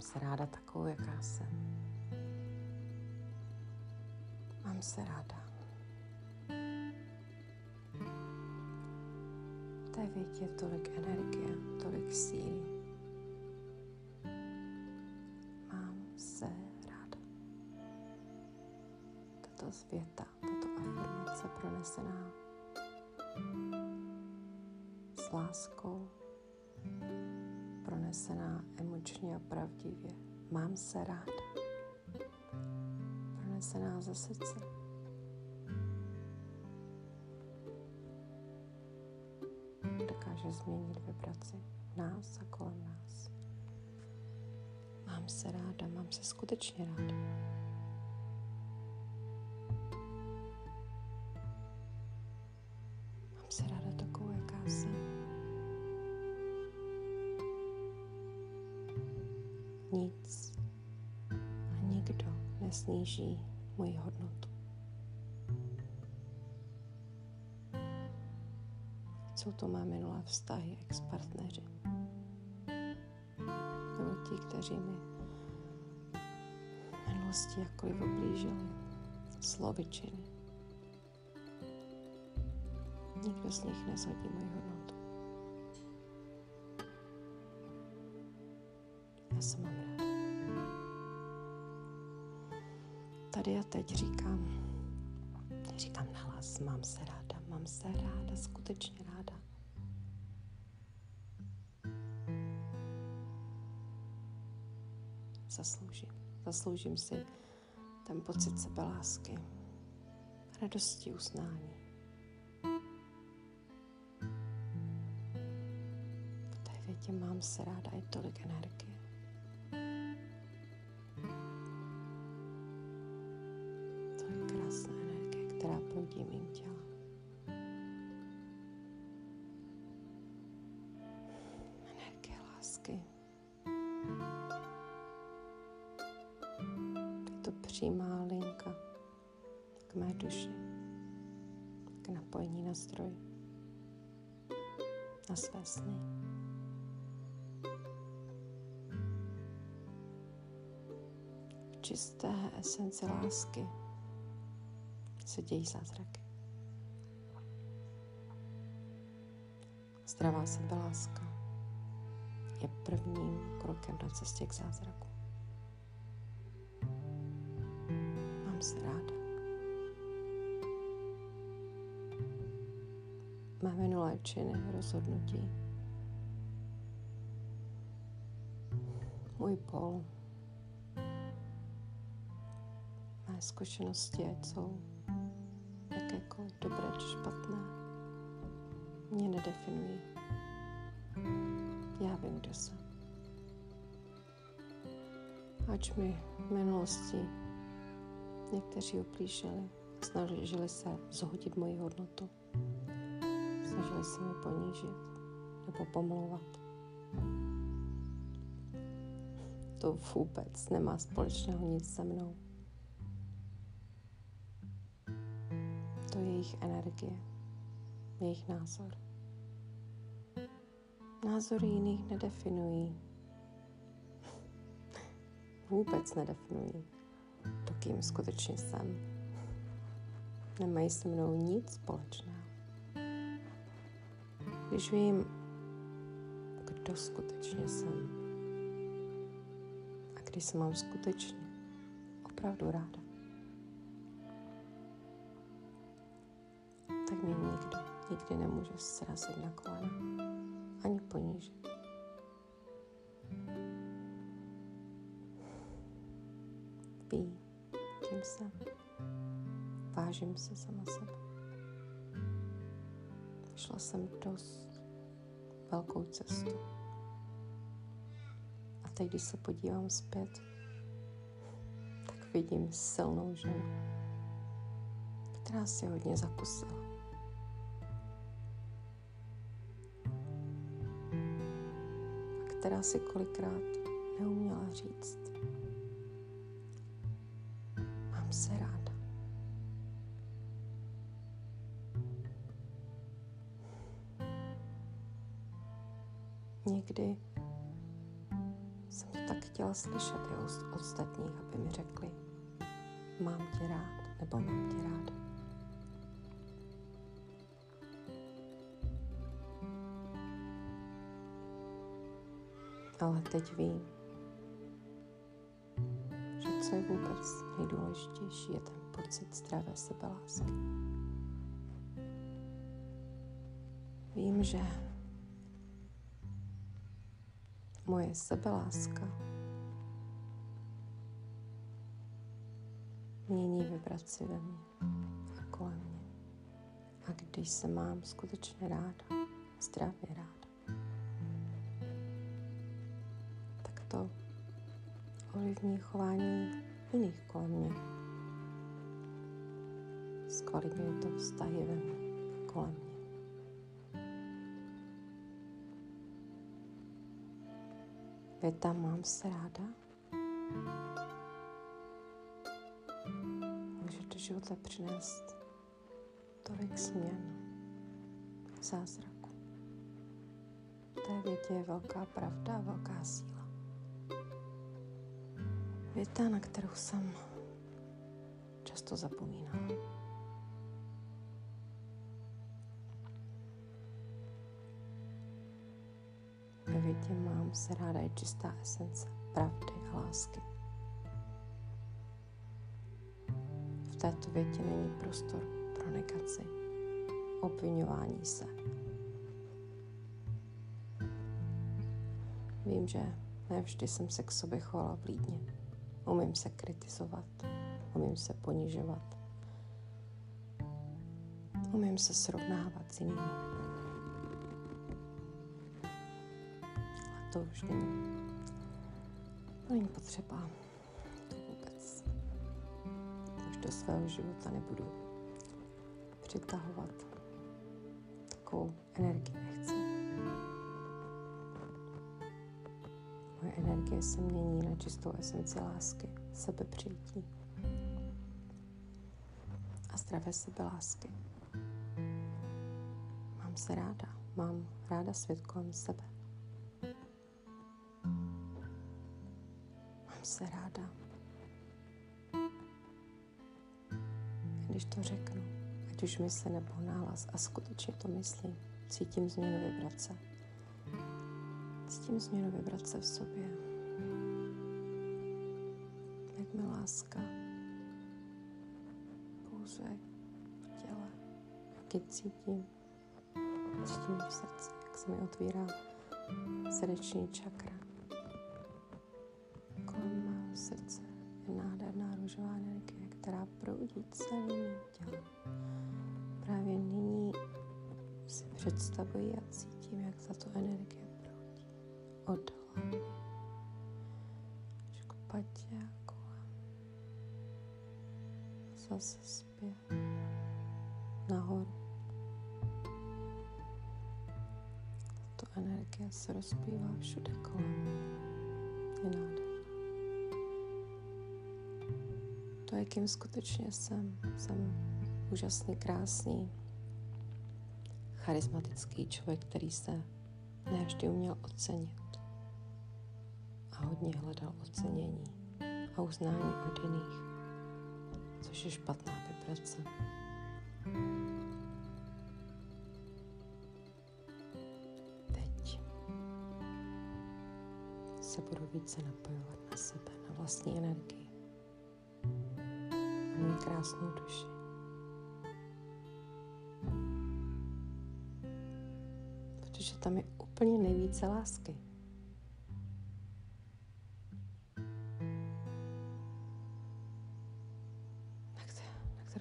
Mám se ráda takovou, jaká jsem. Mám se ráda. V té větě tolik energie, tolik síly. Mám se ráda. Tato zvěta, tato afirmace pronesená s láskou, emočně a pravdivě. Mám se ráda. Pronesená ze srdce. Dokáže změnit vibraci nás a kolem nás. Mám se ráda, mám se skutečně ráda. Nic a nikdo nesníží moji hodnotu. Jsou to mé minulé vztahy, ex-partneři. Nebo ti, kteří mi minulosti jakkoliv oblížili slovy. Nikdo z nich nezhodí moji hodnotu. Já se Tady a teď říkám, říkám nahlas, mám se ráda, mám se ráda, skutečně ráda. Zasloužím, zasloužím si ten pocit sebelásky, radosti, uznání. V té větě mám se ráda, je tolik energie. Proudí mým tělem. Energie lásky. Je to přímá linka k mé duši, k napojení na zdroj, na své sny. čisté esenci lásky se dějí zázraky. Zdravá sebeláska je prvním krokem na cestě k zázraku. Mám se ráda. Mé minulé činy, rozhodnutí, můj pol, mé zkušenosti, ať jsou jakékoliv dobré či špatné, mě nedefinují. Já vím, kdo jsem. Ač mi v minulosti někteří uplížili, snažili se zhodit moji hodnotu, snažili se mi ponížit nebo pomlouvat. To vůbec nemá společného nic se mnou. Jejich energie, jejich názor. Názory jiných nedefinují. Vůbec nedefinují to, kým skutečně jsem. Nemají se mnou nic společného. Když vím, kdo skutečně jsem a když se mám skutečně opravdu ráda, nikdy nemůže srazit na kolena ani ponížit. Ví, kým jsem. Vážím se sama sebe. Šla jsem dost velkou cestu. A teď, když se podívám zpět, tak vidím silnou ženu, která si hodně zakusila. Která si kolikrát neuměla říct. Mám se ráda. Někdy jsem to tak chtěla slyšet i od ostatních, aby mi řekli, mám tě rád nebo mám tě ráda. Ale teď vím, že co je vůbec nejdůležitější, je ten pocit zdravé sebelásky. Vím, že moje sebeláska mění vibraci ve mně a kolem mě. A když se mám skutečně ráda, zdravě ráda, ovlivní chování jiných kolem mě. Zkvalitňuje to vztahy ve mně, kolem mě. Věta mám se ráda může do života přinést tolik změn, zázraku. V té větě je velká pravda a velká síla. Věta, na kterou jsem často zapomínala. Ve větě mám se ráda je čistá esence pravdy a lásky. V této větě není prostor pro negaci, obvinování se. Vím, že ne vždy jsem se k sobě chovala vlídně. Umím se kritizovat, umím se ponižovat, umím se srovnávat s jinými. to už není, to není potřeba. To vůbec. Už do svého života nebudu přitahovat takovou energii Moje energie se mění na čistou esenci lásky, sebepřijetí a zdravé sebelásky. Mám se ráda, mám ráda svět kolem sebe. se ráda. Když to řeknu, ať už mysli nebo nálaz, a skutečně to myslím, cítím změnu vibrace. Cítím změnu vibrace v sobě. Jak mi láska pouzuje v těle, jak cítím. Cítím v srdci, jak se mi otvírá srdeční čakra. srdce je nádherná růžová energie, která proudí celým tělem. Právě nyní si představuji a cítím, jak tato energie od hlavy až k patě a kolem. Zase zpět nahoru. Tato energie se rozpívá všude kolem. Je nádherná. to, jakým skutečně jsem. Jsem úžasný, krásný, charismatický člověk, který se nevždy uměl ocenit a hodně hledal ocenění a uznání od jiných, což je špatná vibrace. Teď se budu více napojovat na sebe, na vlastní energii moji krásnou duši. Protože tam je úplně nejvíce lásky.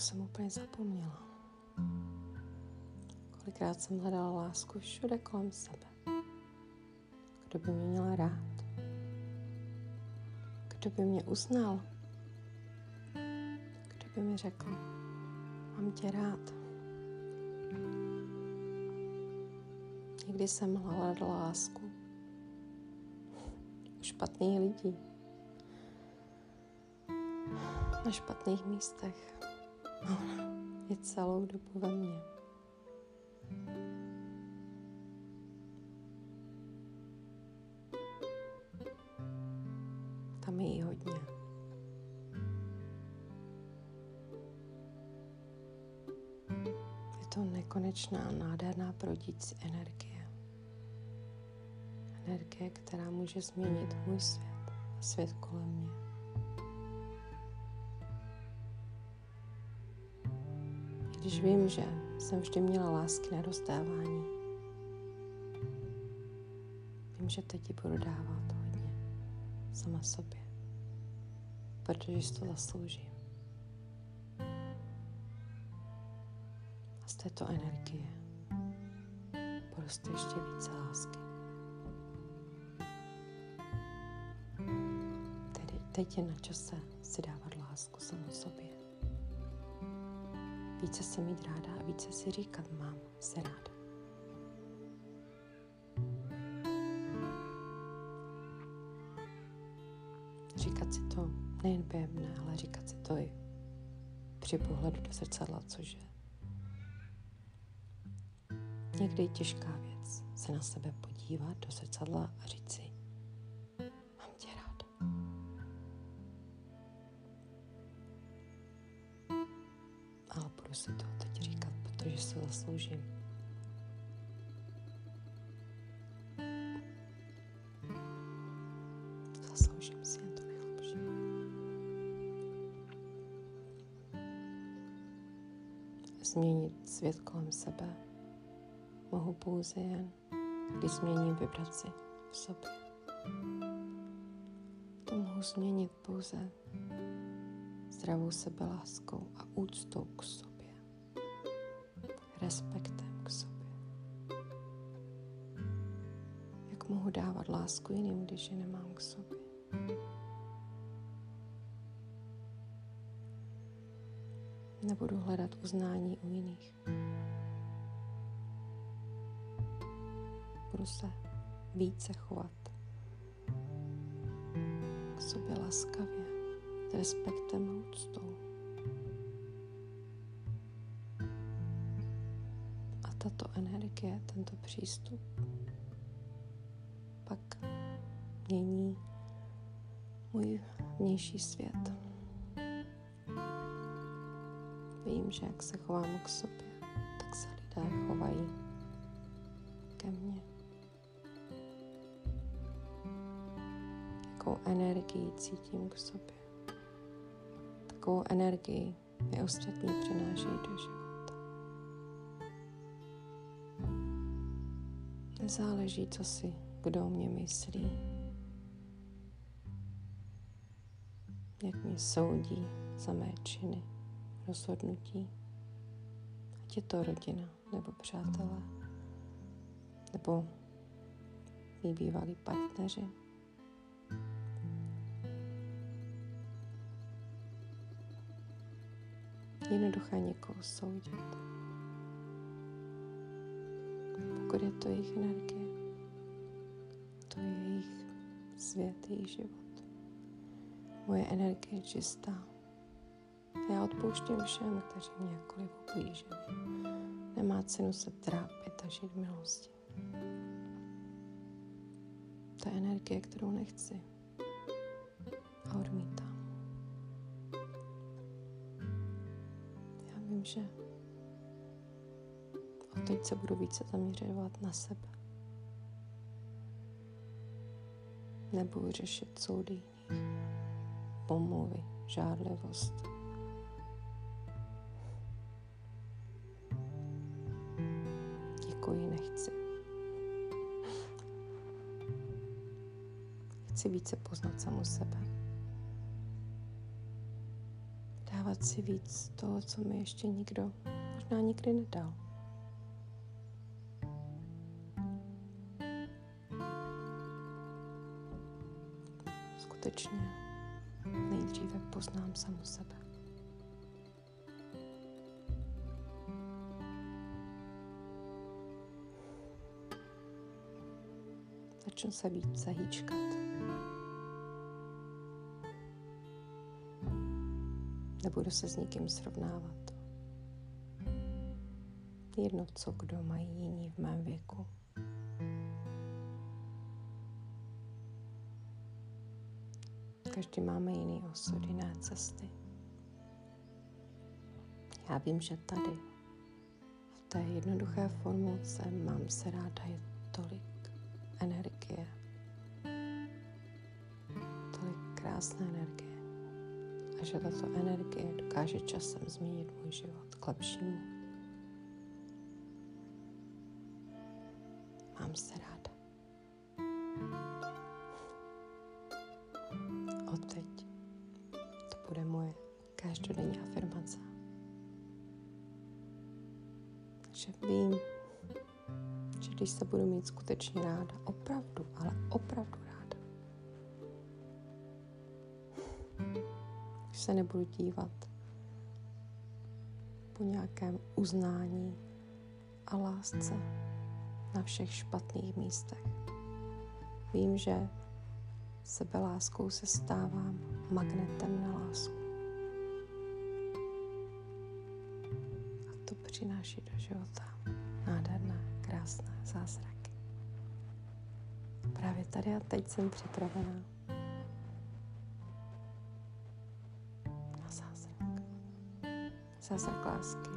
Jsem úplně zapomněla. Kolikrát jsem hledala lásku všude kolem sebe. Kdo by mě měl rád? Kdo by mě uznal? by mi řekl, mám tě rád. Někdy jsem hledala lásku u špatných lidí, na špatných místech. Je celou dobu ve mně. máme jí hodně. Je to nekonečná, nádherná prodící energie. Energie, která může změnit můj svět a svět kolem mě. Když vím, že jsem vždy měla lásky na rozdávání, vím, že teď ti budu dávat hodně sama sobě, protože si to zasloužím. A z této energie poroste ještě více lásky. Tedy teď je na čase si dávat lásku samu sobě více se mít ráda a více si říkat mám se ráda. Říkat si to nejen během dne, ale říkat si to i při pohledu do zrcadla, což je někdy těžká věc se na sebe podívat do zrcadla a říct budu si to teď říkat, protože si zasloužím. Zasloužím si to nejlepší. Změnit svět kolem sebe mohu pouze jen, když změním vibraci v sobě. To mohu změnit pouze zdravou sebeláskou a úctou k sobě lásku jiným, když ji nemám k sobě? Nebudu hledat uznání u jiných. Budu se více chovat k sobě laskavě, s respektem a úctou. tato energie, tento přístup pak mění můj vnější svět. Vím, že jak se chovám k sobě, tak se lidé chovají ke mně. Jakou energii cítím k sobě. Takovou energii mi ostatní přinášejí do života. Nezáleží, co si kdo mě myslí, jak mě soudí za mé činy, rozhodnutí. Ať je to rodina, nebo přátelé, nebo mý bývalí partneři. Jednoduché někoho soudit pokud je to jejich energie. To je jejich svět, jejich život. Moje energie je čistá. Já odpouštím všem, kteří mě jakkoliv ublížili. Nemá cenu se trápit a žít v milosti. To je energie, kterou nechci a odmítám. Já vím, že a teď se budu více zaměřovat na sebe. Nebudu řešit soudy jiných, pomluvy, žádlivost. Děkuji, nechci. Chci více poznat samu sebe. Dávat si víc toho, co mi ještě nikdo možná nikdy nedal. Skutečně nejdříve poznám samu sebe. Začnu se více hýčkat. Nebudu se s nikým srovnávat. Jedno, co kdo mají jiní v mém věku. Každý máme jiný osud, jiné cesty. Já vím, že tady, v té jednoduché formulce, mám se ráda je tolik energie, tolik krásné energie a že tato energie dokáže časem změnit můj život k lepšímu. Mám se ráda. Se budu mít skutečně ráda, opravdu, ale opravdu ráda, když se nebudu dívat po nějakém uznání a lásce na všech špatných místech. Vím, že sebeláskou se stávám magnetem na lásku. A to přináší do života nádherné, krásné zázraky. Právě tady a teď jsem připravená na zázrak. Zázrak lásky.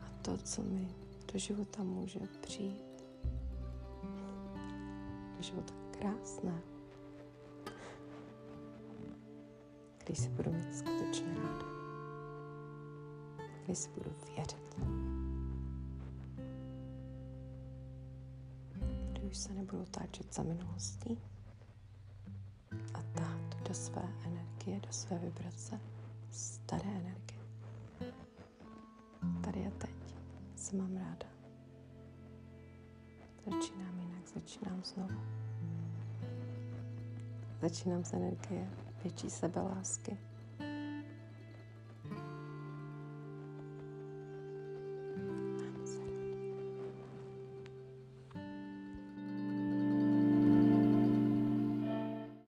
A to, co mi do života může přijít, do života krásné, když si budu mít skutečně ráda, když si budu věřit, když už se nebudu táčet za minulostí a tát do své energie, do své vibrace, staré energie. Tady a teď se mám ráda. Začínám jinak, začínám znovu. Začínám z energie větší sebelásky,